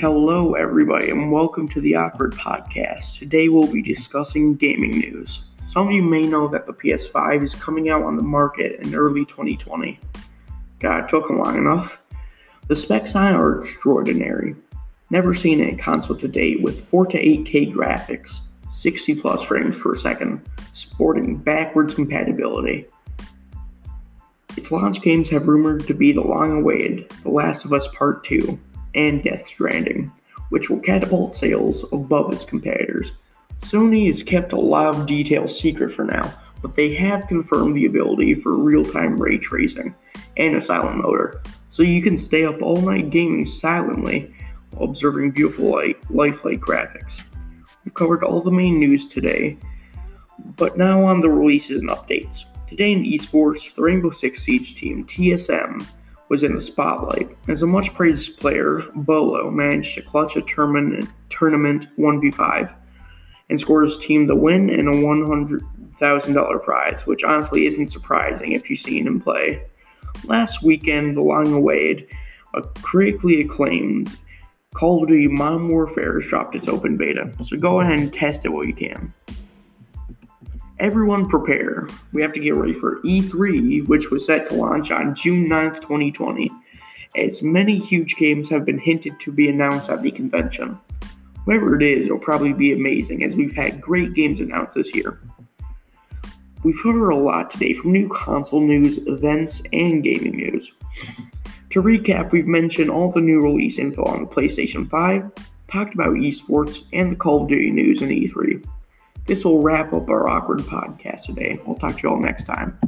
Hello, everybody, and welcome to the Awkward Podcast. Today we'll be discussing gaming news. Some of you may know that the PS5 is coming out on the market in early 2020. God, it took long enough. The specs on are extraordinary. Never seen a console to date with 4 to 8K graphics, 60 plus frames per second, sporting backwards compatibility. Its launch games have rumored to be the long awaited The Last of Us Part 2 and Death Stranding, which will catapult sales above its competitors. Sony has kept a lot of details secret for now, but they have confirmed the ability for real time ray tracing and a silent motor, so you can stay up all night gaming silently while observing beautiful light, lifelike graphics. We've covered all the main news today, but now on the releases and updates. Today in esports, the Rainbow Six Siege team, TSM, was in the spotlight. As a much praised player, Beaulo managed to clutch a tournament, tournament 1v5 and score his team the win and a $100,000 prize, which honestly isn't surprising if you've seen him play. Last weekend, the long awaited, a uh, critically acclaimed Call of Duty Modern Warfare dropped its open beta, so go ahead and test it while you can. Everyone prepare. We have to get ready for E3, which was set to launch on June 9th, 2020, as many huge games have been hinted to be announced at the convention. Whatever it is, it'll probably be amazing as we've had great games announced this year. We've covered a lot today from new console news, events, and gaming news. To recap, we've mentioned all the new release info on the PlayStation 5, talked about esports, and the Call of Duty news in E3. This will wrap up our awkward podcast today. We'll talk to you all next time.